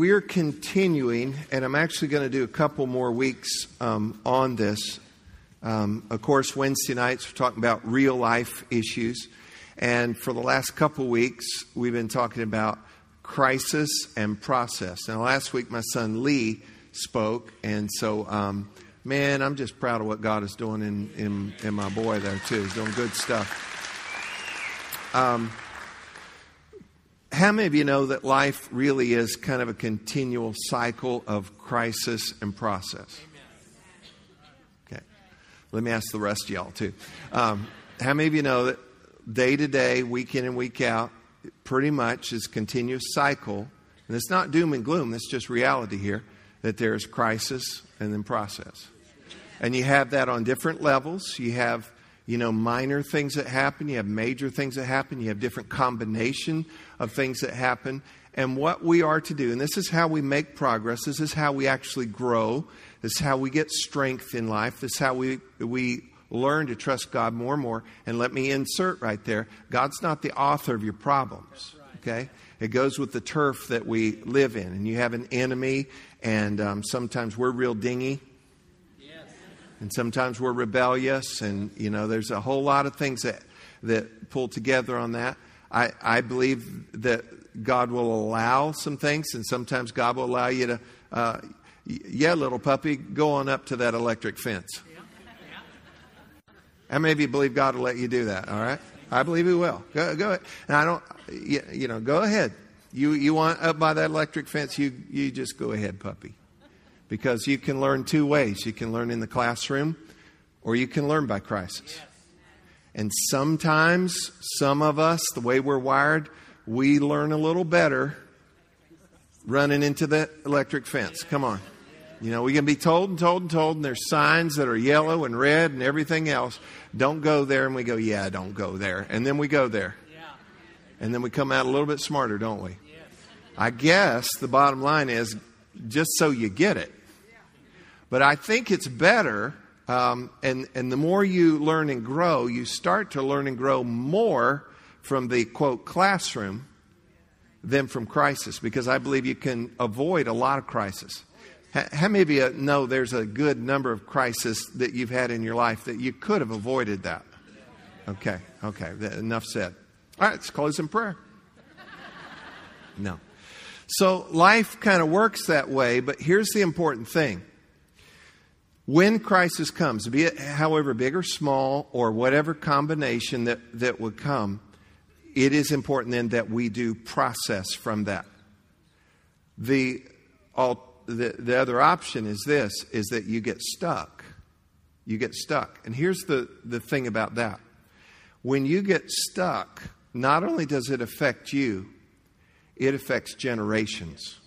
we're continuing, and I'm actually going to do a couple more weeks um, on this. Um, of course, Wednesday nights we're talking about real life issues. And for the last couple weeks, we've been talking about crisis and process. Now, last week, my son Lee spoke, and so, um, man, I'm just proud of what God is doing in, in, in my boy there, too. He's doing good stuff. How many of you know that life really is kind of a continual cycle of crisis and process? Okay. Let me ask the rest of y'all, too. Um, how many of you know that day to day, week in and week out, pretty much is continuous cycle? And it's not doom and gloom, it's just reality here that there's crisis and then process. And you have that on different levels. You have you know, minor things that happen, you have major things that happen, you have different combination of things that happen. And what we are to do, and this is how we make progress, this is how we actually grow, this is how we get strength in life, this is how we, we learn to trust God more and more. And let me insert right there God's not the author of your problems, okay? It goes with the turf that we live in. And you have an enemy, and um, sometimes we're real dingy and sometimes we're rebellious, and you know, there's a whole lot of things that that pull together on that. I, I believe that God will allow some things, and sometimes God will allow you to, uh, yeah, little puppy, go on up to that electric fence. Of you believe God will let you do that? All right, I believe He will. Go, go ahead. And I don't, you, you know, go ahead. You you want up by that electric fence? You you just go ahead, puppy because you can learn two ways. You can learn in the classroom or you can learn by crisis. And sometimes, some of us, the way we're wired, we learn a little better running into the electric fence. Come on. You know, we can be told and told and told, and there's signs that are yellow and red and everything else. Don't go there. And we go, yeah, don't go there. And then we go there. And then we come out a little bit smarter, don't we? I guess the bottom line is just so you get it. But I think it's better, um, and, and the more you learn and grow, you start to learn and grow more from the quote classroom than from crisis because I believe you can avoid a lot of crisis. How many of you know there's a good number of crises that you've had in your life that you could have avoided that? Okay, okay, enough said. All right, let's close in prayer. No. So life kind of works that way, but here's the important thing when crisis comes, be it however big or small or whatever combination that, that would come, it is important then that we do process from that. The, all, the, the other option is this, is that you get stuck. You get stuck. And here's the, the thing about that. When you get stuck, not only does it affect you, it affects generations.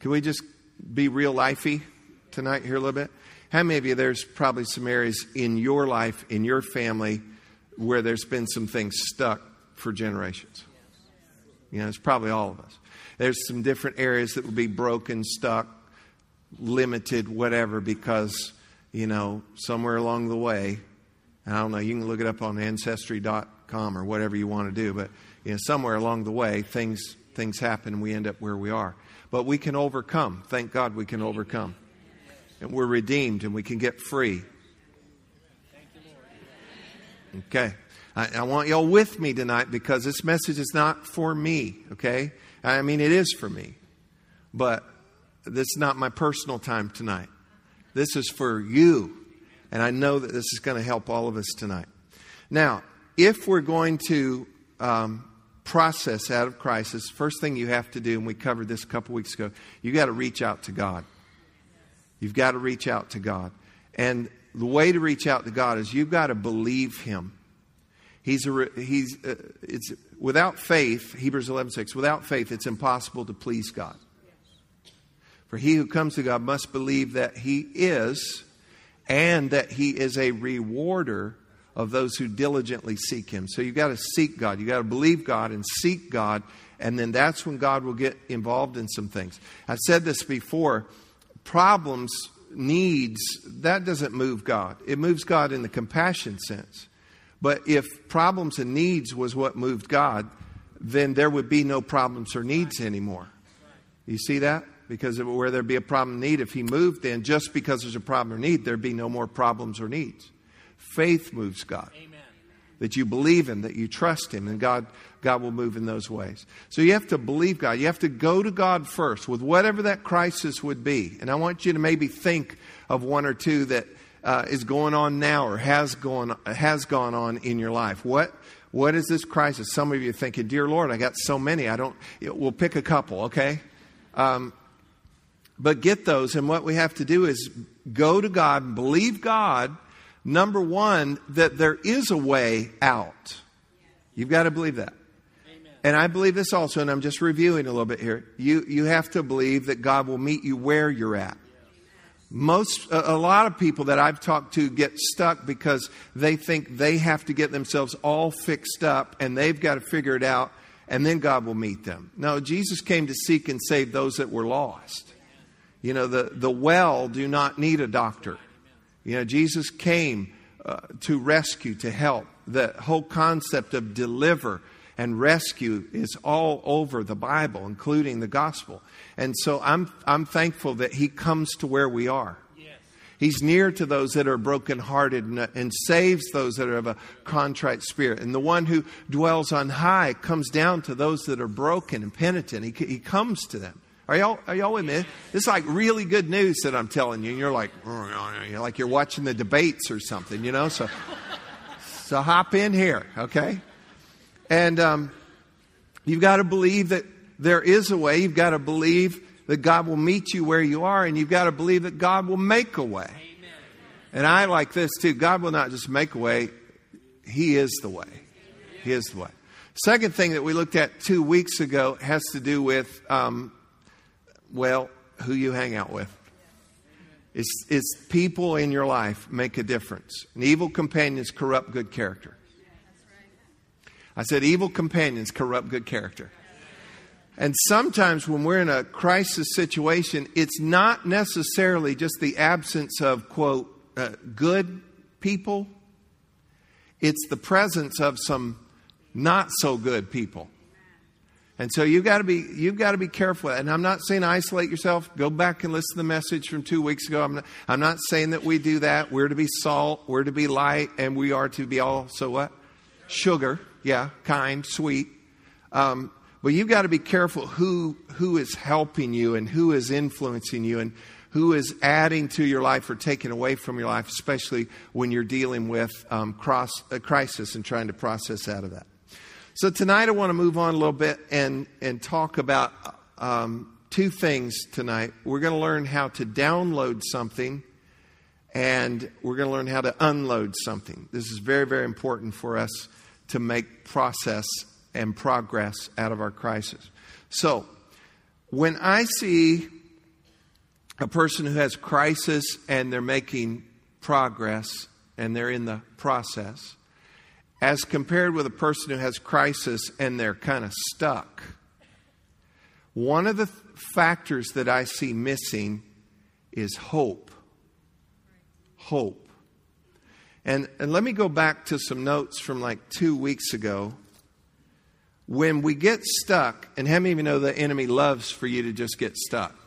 Can we just be real lifey? Tonight here a little bit? How many of you, there's probably some areas in your life, in your family, where there's been some things stuck for generations? You know, it's probably all of us. There's some different areas that will be broken, stuck, limited, whatever, because, you know, somewhere along the way, I don't know, you can look it up on ancestry.com or whatever you want to do, but, you know, somewhere along the way, things, things happen and we end up where we are. But we can overcome. Thank God we can overcome and we're redeemed and we can get free. Okay. I, I, want y'all with me tonight because this message is not for me, okay? I mean, it is for me, but this is not my personal time tonight. This is for you, and I know that this is going to help all of us tonight. Now, if we're going to um, process out of crisis, first thing you have to do, and we covered this a couple weeks ago, you got to reach out to God. You've got to reach out to God. And the way to reach out to God is you've got to believe Him. He's a, he's, uh, it's, without faith, Hebrews 11 6, without faith, it's impossible to please God. For he who comes to God must believe that He is and that He is a rewarder of those who diligently seek Him. So you've got to seek God. You've got to believe God and seek God, and then that's when God will get involved in some things. I've said this before problems, needs, that doesn't move God. It moves God in the compassion sense. But if problems and needs was what moved God, then there would be no problems or needs anymore. You see that? Because where there'd be a problem or need, if he moved then just because there's a problem or need, there'd be no more problems or needs. Faith moves God. Amen. That you believe him, that you trust him, and God, God will move in those ways. So you have to believe God. You have to go to God first with whatever that crisis would be. And I want you to maybe think of one or two that uh, is going on now or has gone has gone on in your life. What what is this crisis? Some of you are thinking, "Dear Lord, I got so many. I don't." We'll pick a couple, okay? Um, but get those, and what we have to do is go to God and believe God. Number one, that there is a way out. You've got to believe that. And I believe this also, and I'm just reviewing a little bit here. You, you have to believe that God will meet you where you're at. Most, a lot of people that I've talked to get stuck because they think they have to get themselves all fixed up and they've got to figure it out and then God will meet them. No, Jesus came to seek and save those that were lost. You know, the, the well do not need a doctor. You know, Jesus came uh, to rescue, to help. The whole concept of deliver and rescue is all over the Bible, including the gospel. And so I'm, I'm thankful that He comes to where we are. He's near to those that are brokenhearted and, and saves those that are of a contrite spirit. And the one who dwells on high comes down to those that are broken and penitent. He, he comes to them. Are y'all, are y'all with me? It's like really good news that I'm telling you. And you're like, you're like you're watching the debates or something, you know? So, so hop in here, okay? And um, you've got to believe that there is a way. You've got to believe that God will meet you where you are, and you've got to believe that God will make a way. Amen. And I like this too God will not just make a way, He is the way. He is the way. Second thing that we looked at two weeks ago has to do with, um, well, who you hang out with. It's, it's people in your life make a difference. And evil companions corrupt good character. I said, evil companions corrupt good character. And sometimes when we're in a crisis situation, it's not necessarily just the absence of, quote, uh, good people, it's the presence of some not so good people. And so you've got to be you've got to be careful. And I'm not saying isolate yourself. Go back and listen to the message from two weeks ago. I'm not, I'm not saying that we do that. We're to be salt. We're to be light, and we are to be also what sugar yeah, kind, sweet. Um, but you've got to be careful who, who is helping you and who is influencing you and who is adding to your life or taking away from your life, especially when you're dealing with um, cross, a crisis and trying to process out of that. So tonight I want to move on a little bit and, and talk about um, two things tonight. We're going to learn how to download something and we're going to learn how to unload something. This is very, very important for us to make process and progress out of our crisis. So, when I see a person who has crisis and they're making progress and they're in the process, as compared with a person who has crisis and they're kind of stuck, one of the factors that I see missing is hope. Hope. And, and let me go back to some notes from like two weeks ago. When we get stuck, and how many of you know the enemy loves for you to just get stuck?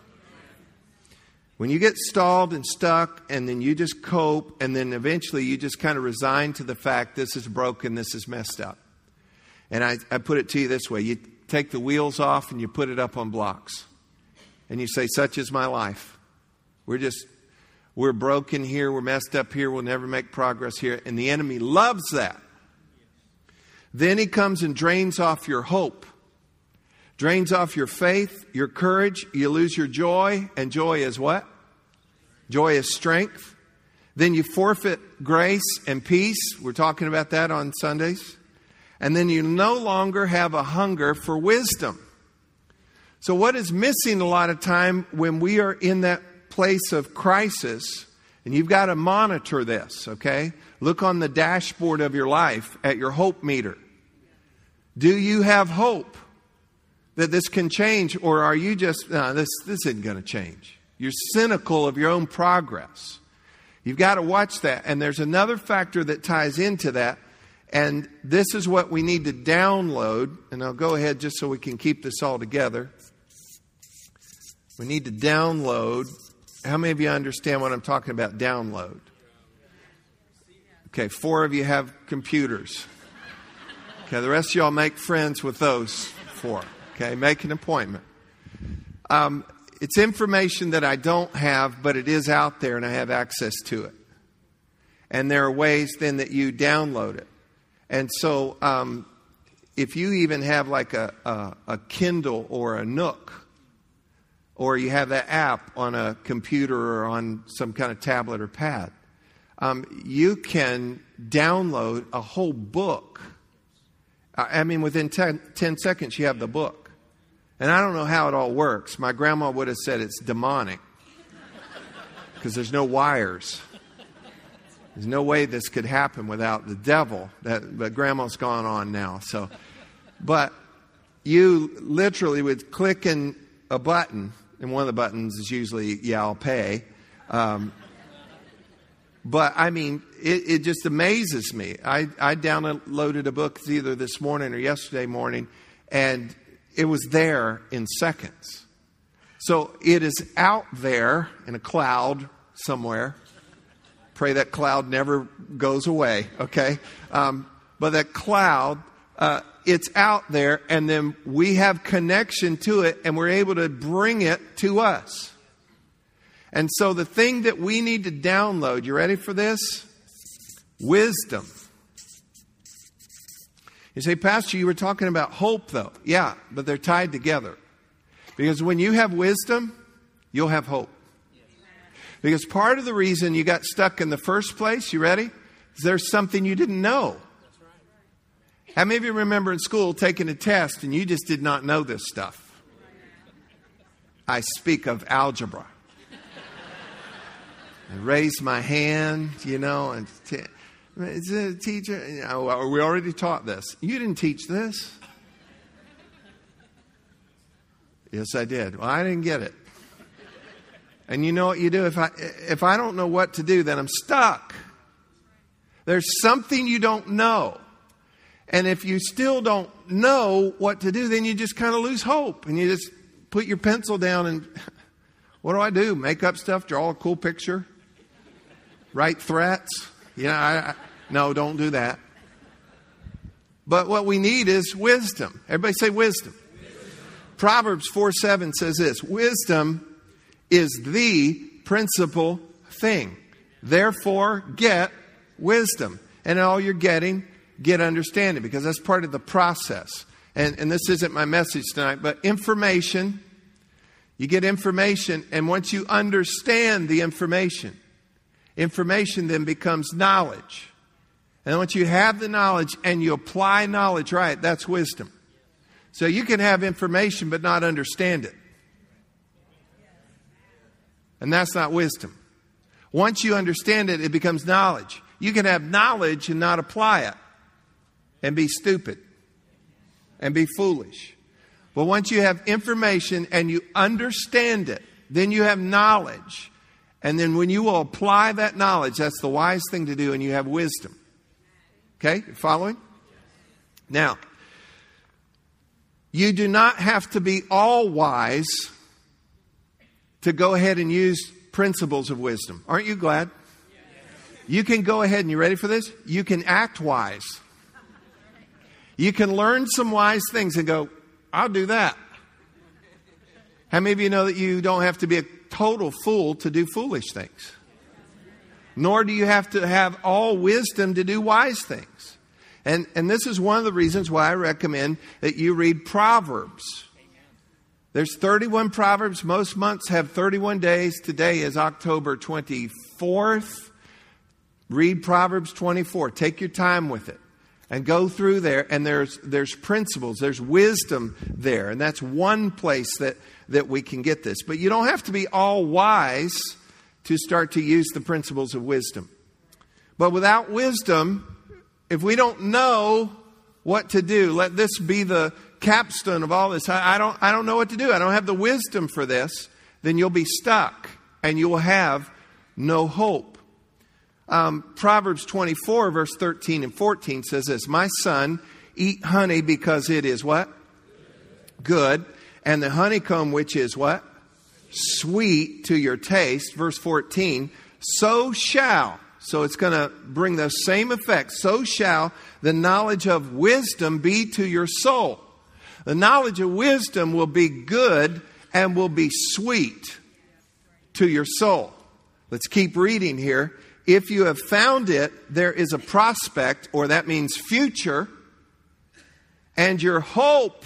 When you get stalled and stuck, and then you just cope, and then eventually you just kind of resign to the fact this is broken, this is messed up. And I, I put it to you this way you take the wheels off and you put it up on blocks. And you say, Such is my life. We're just we're broken here, we're messed up here, we'll never make progress here. And the enemy loves that. Then he comes and drains off your hope, drains off your faith, your courage. You lose your joy, and joy is what? Joy is strength. Then you forfeit grace and peace. We're talking about that on Sundays. And then you no longer have a hunger for wisdom. So, what is missing a lot of time when we are in that place of crisis, and you've got to monitor this, okay? Look on the dashboard of your life at your hope meter. Do you have hope that this can change, or are you just, no, this, this isn't going to change? You're cynical of your own progress. You've got to watch that. And there's another factor that ties into that, and this is what we need to download. And I'll go ahead just so we can keep this all together. We need to download. How many of you understand what I'm talking about? Download. Okay, four of you have computers. Okay, the rest of y'all make friends with those four. Okay, make an appointment. Um, it's information that I don't have, but it is out there and I have access to it. And there are ways then that you download it. And so, um, if you even have like a, a, a Kindle or a Nook, or you have that app on a computer or on some kind of tablet or pad, um, you can download a whole book. I mean, within 10, 10 seconds, you have the book. And I don't know how it all works. My grandma would have said it's demonic because there's no wires. There's no way this could happen without the devil. That, but grandma's gone on now. So, but you literally would click in a button, and one of the buttons is usually "Yeah, I'll pay." Um, but I mean, it, it, just amazes me. I, I downloaded a book either this morning or yesterday morning, and it was there in seconds. So it is out there in a cloud somewhere. Pray that cloud never goes away, okay? Um, but that cloud, uh, it's out there, and then we have connection to it, and we're able to bring it to us. And so the thing that we need to download, you ready for this? Wisdom. You say, Pastor, you were talking about hope, though. Yeah, but they're tied together. Because when you have wisdom, you'll have hope. Because part of the reason you got stuck in the first place, you ready? Is there's something you didn't know. How many of you remember in school taking a test and you just did not know this stuff? I speak of algebra. I raised my hand, you know, and t- is it a teacher? You we already taught this. You didn't teach this. Yes, I did. Well, I didn't get it. And you know what you do? If I, if I don't know what to do, then I'm stuck. There's something you don't know. And if you still don't know what to do, then you just kind of lose hope and you just put your pencil down and what do I do? Make up stuff, draw a cool picture? write threats. You know, I, I, no, don't do that. But what we need is wisdom. Everybody say wisdom. wisdom. Proverbs 4 7 says this Wisdom is the principal thing. Therefore, get wisdom. And all you're getting, get understanding, because that's part of the process. And, and this isn't my message tonight, but information, you get information, and once you understand the information, Information then becomes knowledge. And once you have the knowledge and you apply knowledge right, that's wisdom. So you can have information but not understand it. And that's not wisdom. Once you understand it, it becomes knowledge. You can have knowledge and not apply it and be stupid and be foolish. But once you have information and you understand it, then you have knowledge. And then when you will apply that knowledge, that's the wise thing to do, and you have wisdom. Okay? You Following? Now, you do not have to be all wise to go ahead and use principles of wisdom. Aren't you glad? You can go ahead and you ready for this? You can act wise. You can learn some wise things and go, I'll do that. How many of you know that you don't have to be a total fool to do foolish things. Nor do you have to have all wisdom to do wise things. And, and this is one of the reasons why I recommend that you read Proverbs. There's 31 Proverbs. Most months have 31 days. Today is October 24th. Read Proverbs 24. Take your time with it and go through there and there's there's principles there's wisdom there and that's one place that that we can get this. But you don't have to be all wise to start to use the principles of wisdom. But without wisdom, if we don't know what to do, let this be the capstone of all this. I, I, don't, I don't know what to do. I don't have the wisdom for this. Then you'll be stuck and you will have no hope. Um, Proverbs 24, verse 13 and 14 says this My son, eat honey because it is what? Good and the honeycomb, which is what? sweet to your taste, verse 14, so shall, so it's going to bring the same effect, so shall the knowledge of wisdom be to your soul. The knowledge of wisdom will be good and will be sweet to your soul. Let's keep reading here. If you have found it, there is a prospect, or that means future, and your hope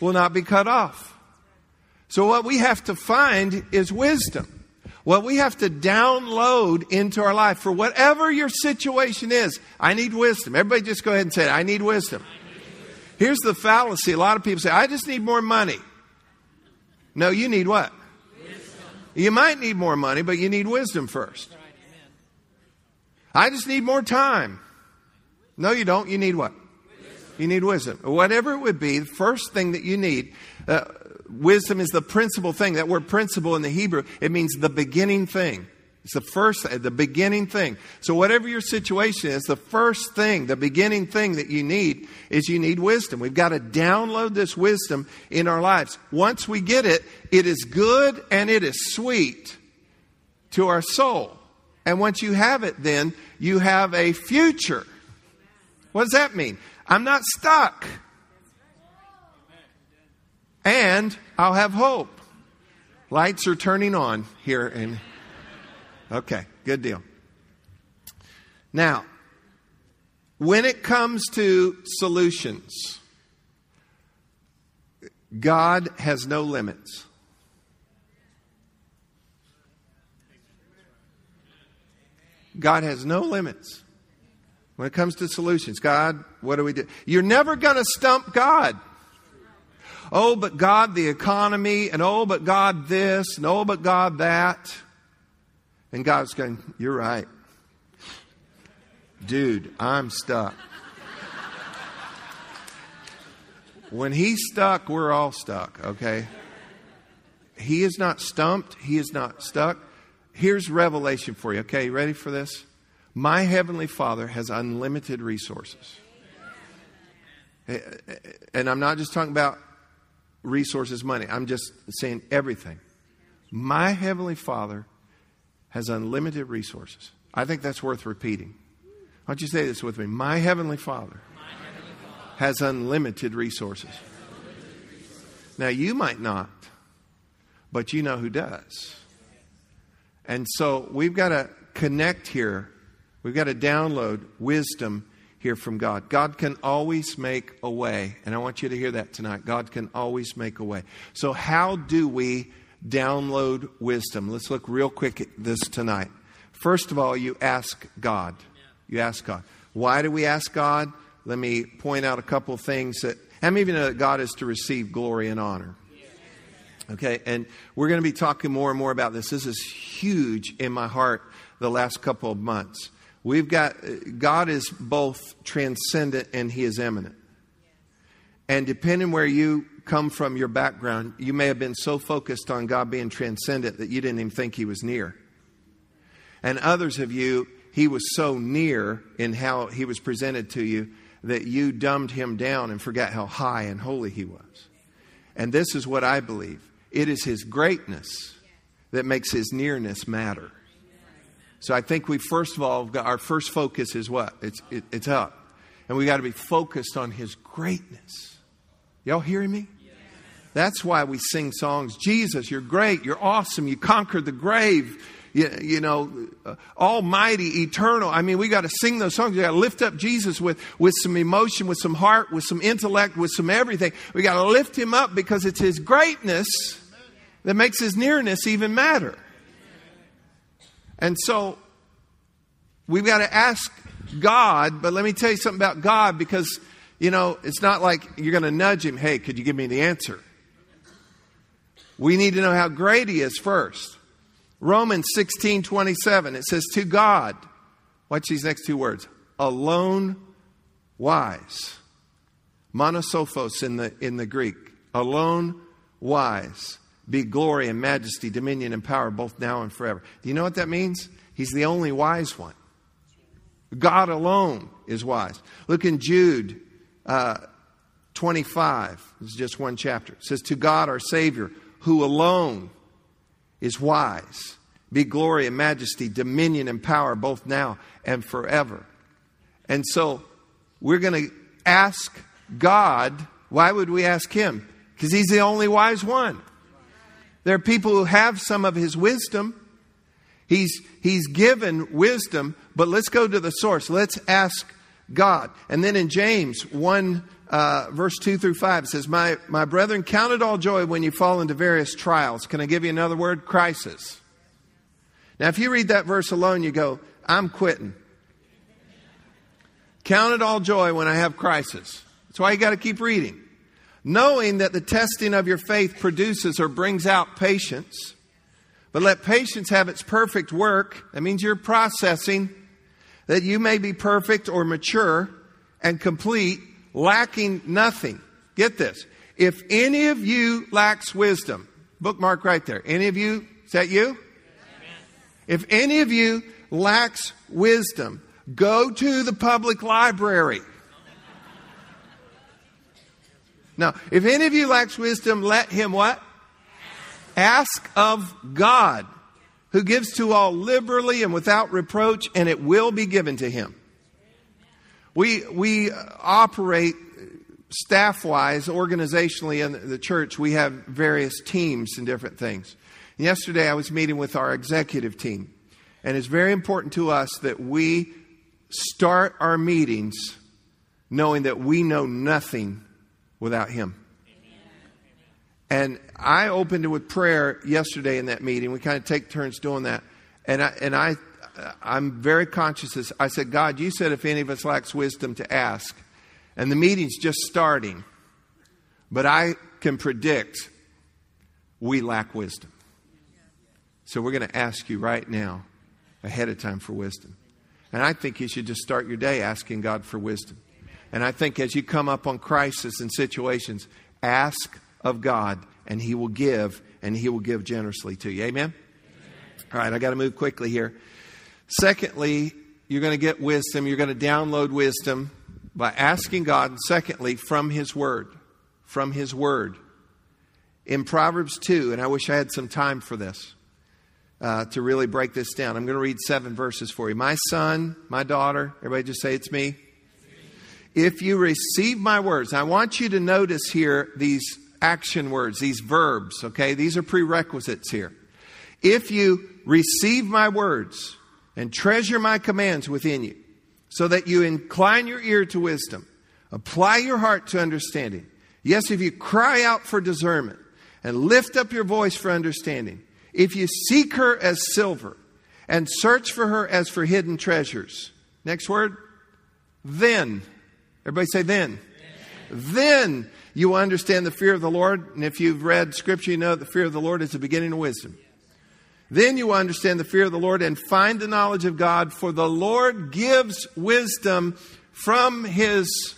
will not be cut off. So, what we have to find is wisdom. What we have to download into our life for whatever your situation is. I need wisdom. Everybody just go ahead and say it. I need wisdom. Here's the fallacy. A lot of people say, I just need more money. No, you need what? Wisdom. You might need more money, but you need wisdom first. I just need more time. No, you don't. You need what? You need wisdom. Whatever it would be, the first thing that you need, uh, wisdom is the principal thing. That word principal in the Hebrew, it means the beginning thing. It's the first, the beginning thing. So, whatever your situation is, the first thing, the beginning thing that you need is you need wisdom. We've got to download this wisdom in our lives. Once we get it, it is good and it is sweet to our soul. And once you have it, then you have a future. What does that mean? I'm not stuck. And I'll have hope. Lights are turning on here and Okay, good deal. Now, when it comes to solutions, God has no limits. God has no limits. When it comes to solutions, God, what do we do? You're never going to stump God. Oh, but God, the economy, and oh, but God, this, and oh, but God, that. And God's going, You're right. Dude, I'm stuck. when he's stuck, we're all stuck, okay? He is not stumped. He is not stuck. Here's revelation for you, okay? Ready for this? My Heavenly Father has unlimited resources. Eh, eh, and I'm not just talking about resources, money. I'm just saying everything. My Heavenly Father has unlimited resources. I think that's worth repeating. Why don't you say this with me? My Heavenly Father, has unlimited resources. Now, you might not, but you know who does. And so we've got to connect here. We've got to download wisdom here from God. God can always make a way. And I want you to hear that tonight. God can always make a way. So, how do we download wisdom. Let's look real quick at this tonight. First of all, you ask God. You ask God. Why do we ask God? Let me point out a couple things that, how many of you know that God is to receive glory and honor? Okay, and we're going to be talking more and more about this. This is huge in my heart the last couple of months. We've got, uh, God is both transcendent and He is immanent. And depending where you come from your background, you may have been so focused on God being transcendent that you didn't even think He was near. And others of you, He was so near in how He was presented to you that you dumbed Him down and forgot how high and holy He was. And this is what I believe it is His greatness that makes His nearness matter. So I think we first of all, our first focus is what? It's, it, it's up. And we got to be focused on His greatness. Y'all hearing me? That's why we sing songs. Jesus, you're great. You're awesome. You conquered the grave. You, you know, uh, almighty, eternal. I mean, we got to sing those songs. We got to lift up Jesus with, with some emotion, with some heart, with some intellect, with some everything. We got to lift him up because it's his greatness that makes his nearness even matter. And so we've got to ask God, but let me tell you something about God because, you know, it's not like you're going to nudge him, hey, could you give me the answer? We need to know how great he is first. Romans 16 27, it says, To God, watch these next two words, alone wise. Monosophos in the, in the Greek, alone wise. Be glory and majesty, dominion and power, both now and forever. Do you know what that means? He's the only wise one. God alone is wise. Look in Jude uh, 25. This is just one chapter. It says, To God our Savior, who alone is wise, be glory and majesty, dominion and power, both now and forever. And so we're going to ask God, why would we ask Him? Because He's the only wise one. There are people who have some of His wisdom. He's, he's given wisdom, but let's go to the source. Let's ask God. And then in James 1, uh, verse 2 through 5, it says, my, my brethren, count it all joy when you fall into various trials. Can I give you another word? Crisis. Now, if you read that verse alone, you go, I'm quitting. Count it all joy when I have crisis. That's why you got to keep reading. Knowing that the testing of your faith produces or brings out patience. But let patience have its perfect work. That means you're processing that you may be perfect or mature and complete, lacking nothing. Get this. If any of you lacks wisdom, bookmark right there. Any of you, is that you? If any of you lacks wisdom, go to the public library. Now, if any of you lacks wisdom, let him what? Ask of God, who gives to all liberally and without reproach, and it will be given to him. We, we operate staff wise, organizationally in the church, we have various teams and different things. Yesterday, I was meeting with our executive team, and it's very important to us that we start our meetings knowing that we know nothing without Him. And I opened it with prayer yesterday in that meeting. We kind of take turns doing that. And I, and I, I'm very conscious of this. I said, God, you said if any of us lacks wisdom to ask. And the meeting's just starting. But I can predict we lack wisdom. So we're going to ask you right now, ahead of time, for wisdom. And I think you should just start your day asking God for wisdom. And I think as you come up on crisis and situations, ask of God, and He will give, and He will give generously to you. Amen? Amen. All right, I got to move quickly here. Secondly, you're going to get wisdom. You're going to download wisdom by asking God, secondly, from His Word. From His Word. In Proverbs 2, and I wish I had some time for this. Uh, to really break this down. I'm going to read seven verses for you. My son, my daughter, everybody just say it's me. If you receive my words, I want you to notice here these action words, these verbs, okay? These are prerequisites here. If you receive my words and treasure my commands within you, so that you incline your ear to wisdom, apply your heart to understanding. Yes, if you cry out for discernment and lift up your voice for understanding, if you seek her as silver and search for her as for hidden treasures. Next word, then. Everybody say then. Then you will understand the fear of the Lord. And if you've read scripture, you know the fear of the Lord is the beginning of wisdom. Then you will understand the fear of the Lord and find the knowledge of God, for the Lord gives wisdom from his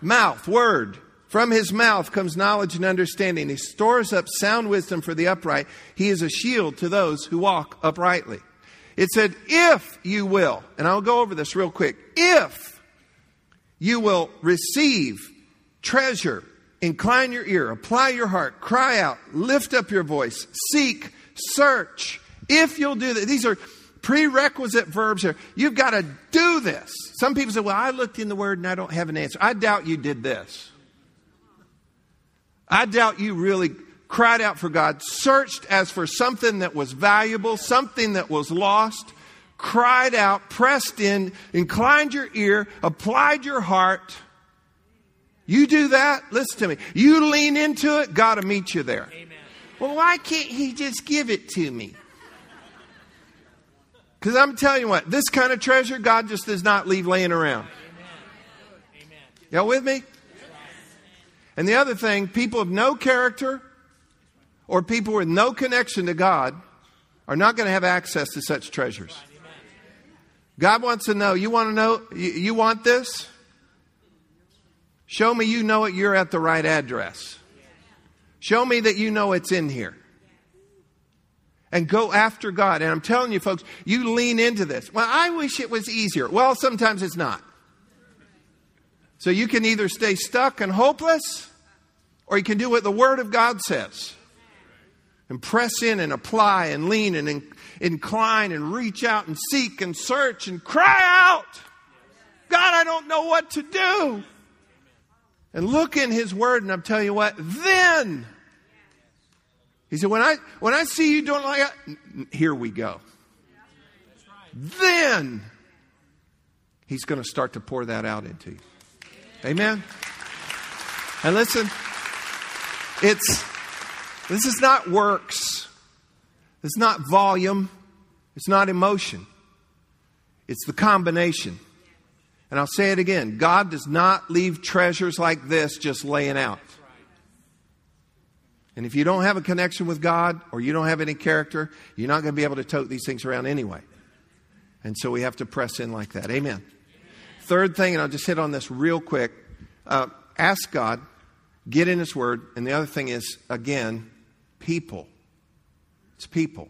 mouth, word. From his mouth comes knowledge and understanding. He stores up sound wisdom for the upright. He is a shield to those who walk uprightly. It said, if you will, and I'll go over this real quick, if you will receive treasure, incline your ear, apply your heart, cry out, lift up your voice, seek, search. If you'll do that, these are prerequisite verbs here. You've got to do this. Some people say, Well, I looked in the Word and I don't have an answer. I doubt you did this. I doubt you really cried out for God, searched as for something that was valuable, something that was lost, cried out, pressed in, inclined your ear, applied your heart you do that, listen to me. You lean into it, God will meet you there. Amen. Well, why can't He just give it to me? Because I'm telling you what, this kind of treasure, God just does not leave laying around. Amen. Y'all with me? And the other thing, people of no character or people with no connection to God are not going to have access to such treasures. God wants to know, you want to know, you, you want this? Show me you know it, you're at the right address. Show me that you know it's in here. And go after God. And I'm telling you, folks, you lean into this. Well, I wish it was easier. Well, sometimes it's not. So you can either stay stuck and hopeless, or you can do what the Word of God says. and press in and apply and lean and incline and reach out and seek and search and cry out. God, I don't know what to do. And look in His Word, and I'm telling you what, then. He said, when I, when I see you doing like that, here we go. Then He's going to start to pour that out into you. Amen? And listen, it's, this is not works. It's not volume. It's not emotion. It's the combination. And I'll say it again God does not leave treasures like this just laying out. And if you don't have a connection with God or you don't have any character, you're not going to be able to tote these things around anyway. And so we have to press in like that. Amen. Third thing, and I'll just hit on this real quick uh, ask God, get in His Word. And the other thing is, again, people. It's people.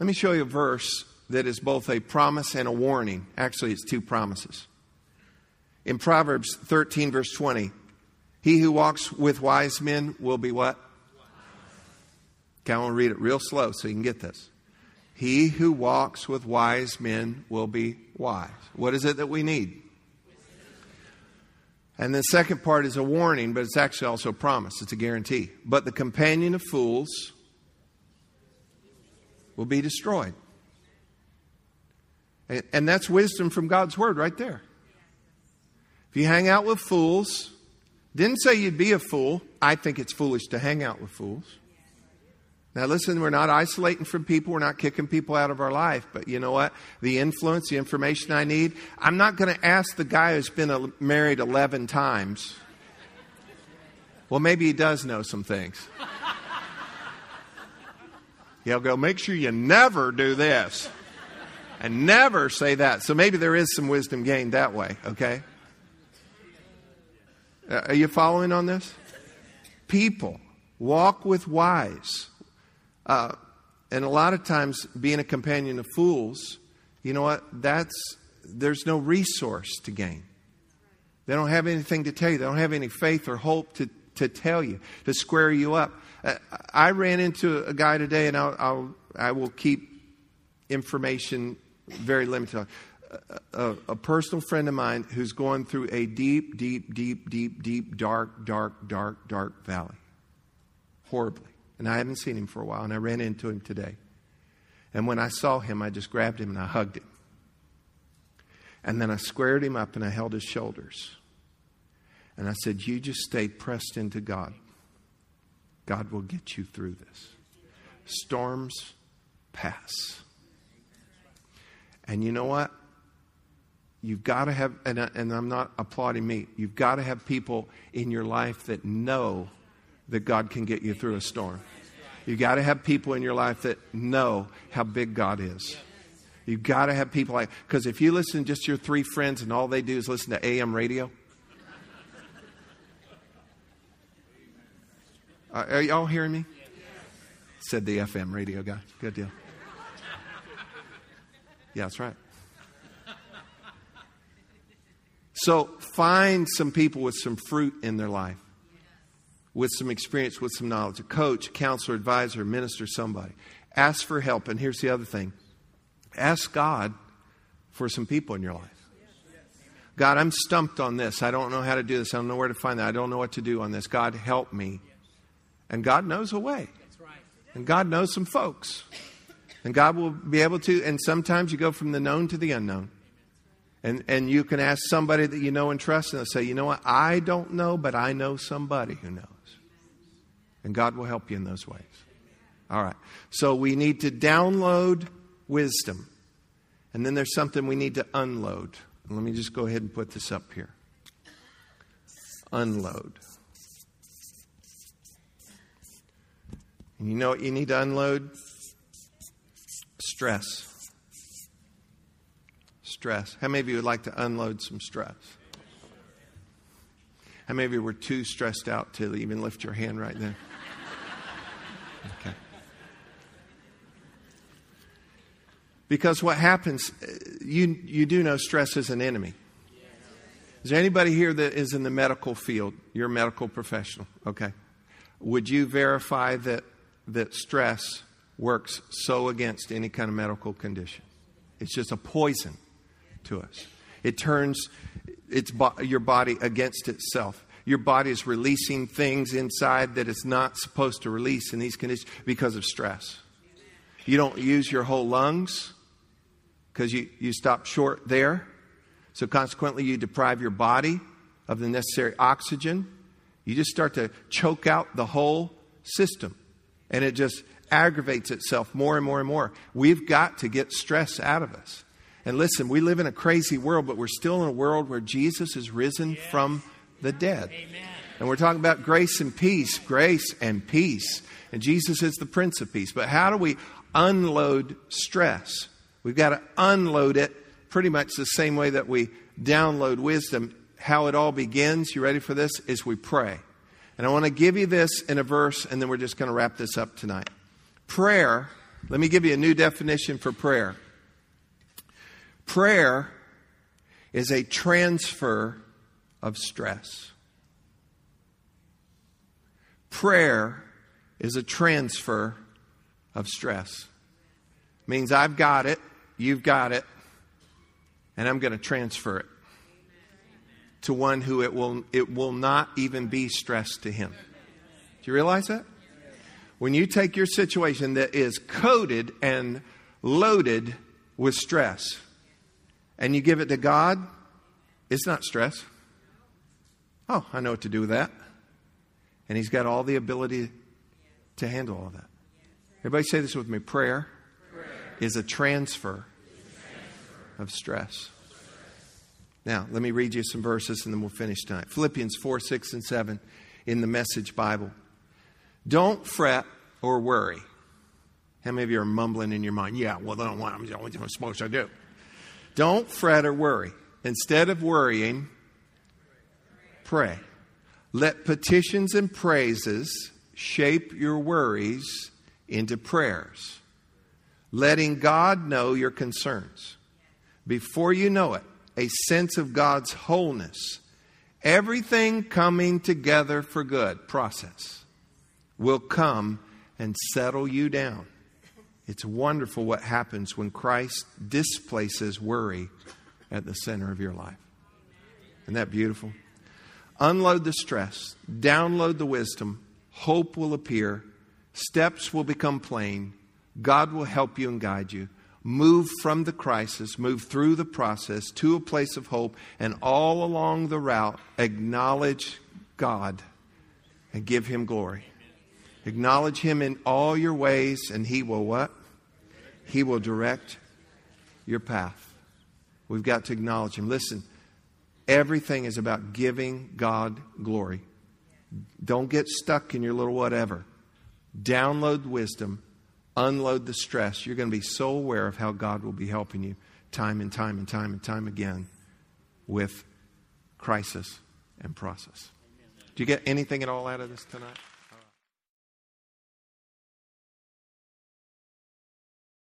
Let me show you a verse that is both a promise and a warning. Actually, it's two promises. In Proverbs 13, verse 20, he who walks with wise men will be what? Okay, I want to read it real slow so you can get this. He who walks with wise men will be wise. What is it that we need? And the second part is a warning, but it's actually also a promise. It's a guarantee. But the companion of fools will be destroyed. And that's wisdom from God's word right there. If you hang out with fools, didn't say you'd be a fool. I think it's foolish to hang out with fools. Now, listen, we're not isolating from people. We're not kicking people out of our life. But you know what? The influence, the information I need, I'm not going to ask the guy who's been married 11 times. Well, maybe he does know some things. He'll go, make sure you never do this and never say that. So maybe there is some wisdom gained that way, okay? Uh, are you following on this? People walk with wise. Uh, and a lot of times, being a companion of fools, you know what? That's there's no resource to gain. They don't have anything to tell you. They don't have any faith or hope to, to tell you, to square you up. Uh, I ran into a guy today, and I'll, I'll I will keep information very limited. A, a, a, personal friend of mine who's going through a deep, deep, deep, deep, deep, dark, dark, dark, dark valley. Horribly. And I haven't seen him for a while, and I ran into him today. And when I saw him, I just grabbed him and I hugged him. And then I squared him up and I held his shoulders. And I said, You just stay pressed into God. God will get you through this. Storms pass. And you know what? You've got to have, and, and I'm not applauding me, you've got to have people in your life that know that God can get you through a storm. You've got to have people in your life that know how big God is. You've got to have people like, because if you listen just to your three friends and all they do is listen to AM radio, uh, are y'all hearing me? Said the FM radio guy. Good deal. Yeah, that's right. So find some people with some fruit in their life with some experience, with some knowledge a coach, counselor, advisor, minister, somebody. Ask for help. And here's the other thing ask God for some people in your life. God, I'm stumped on this. I don't know how to do this. I don't know where to find that. I don't know what to do on this. God, help me. And God knows a way. And God knows some folks. And God will be able to. And sometimes you go from the known to the unknown. And, and you can ask somebody that you know and trust, and they'll say, You know what? I don't know, but I know somebody who knows. And God will help you in those ways. All right. So we need to download wisdom. And then there's something we need to unload. Let me just go ahead and put this up here. Unload. And you know what you need to unload? Stress. Stress. How many of you would like to unload some stress? How many of you were too stressed out to even lift your hand right then? Okay. Because what happens, uh, you, you do know stress is an enemy. Is there anybody here that is in the medical field? You're a medical professional, okay? Would you verify that that stress works so against any kind of medical condition. It's just a poison to us. It turns its bo- your body against itself. Your body is releasing things inside that it's not supposed to release in these conditions because of stress. You don't use your whole lungs because you, you stop short there. So, consequently, you deprive your body of the necessary oxygen. You just start to choke out the whole system. And it just aggravates itself more and more and more. We've got to get stress out of us. And listen, we live in a crazy world, but we're still in a world where Jesus is risen yes. from the dead. Amen. And we're talking about grace and peace, grace and peace. And Jesus is the Prince of Peace. But how do we unload stress? We've got to unload it pretty much the same way that we download wisdom. How it all begins, you ready for this? Is we pray. And I want to give you this in a verse, and then we're just going to wrap this up tonight. Prayer, let me give you a new definition for prayer. Prayer is a transfer of stress. Prayer is a transfer of stress. Means I've got it, you've got it, and I'm going to transfer it to one who it will, it will not even be stress to him. Do you realize that? When you take your situation that is coated and loaded with stress and you give it to God, it's not stress. Oh, I know what to do with that. And He's got all the ability to handle all that. Everybody say this with me prayer, prayer. is a transfer, of stress. Now, let me read you some verses and then we'll finish tonight. Philippians 4, 6, and 7 in the Message Bible. Don't fret or worry. How many of you are mumbling in your mind? Yeah, well, then what am I supposed to do? Don't fret or worry. Instead of worrying, pray. Let petitions and praises shape your worries into prayers, letting God know your concerns. Before you know it, a sense of God's wholeness, everything coming together for good process will come and settle you down. It's wonderful what happens when Christ displaces worry at the center of your life. Isn't that beautiful? Unload the stress, download the wisdom, hope will appear, steps will become plain, God will help you and guide you. Move from the crisis, move through the process to a place of hope, and all along the route, acknowledge God and give Him glory. Acknowledge Him in all your ways, and He will what? He will direct your path. We've got to acknowledge Him. Listen, everything is about giving God glory. Don't get stuck in your little whatever. Download wisdom, unload the stress. You're going to be so aware of how God will be helping you time and time and time and time again with crisis and process. Do you get anything at all out of this tonight?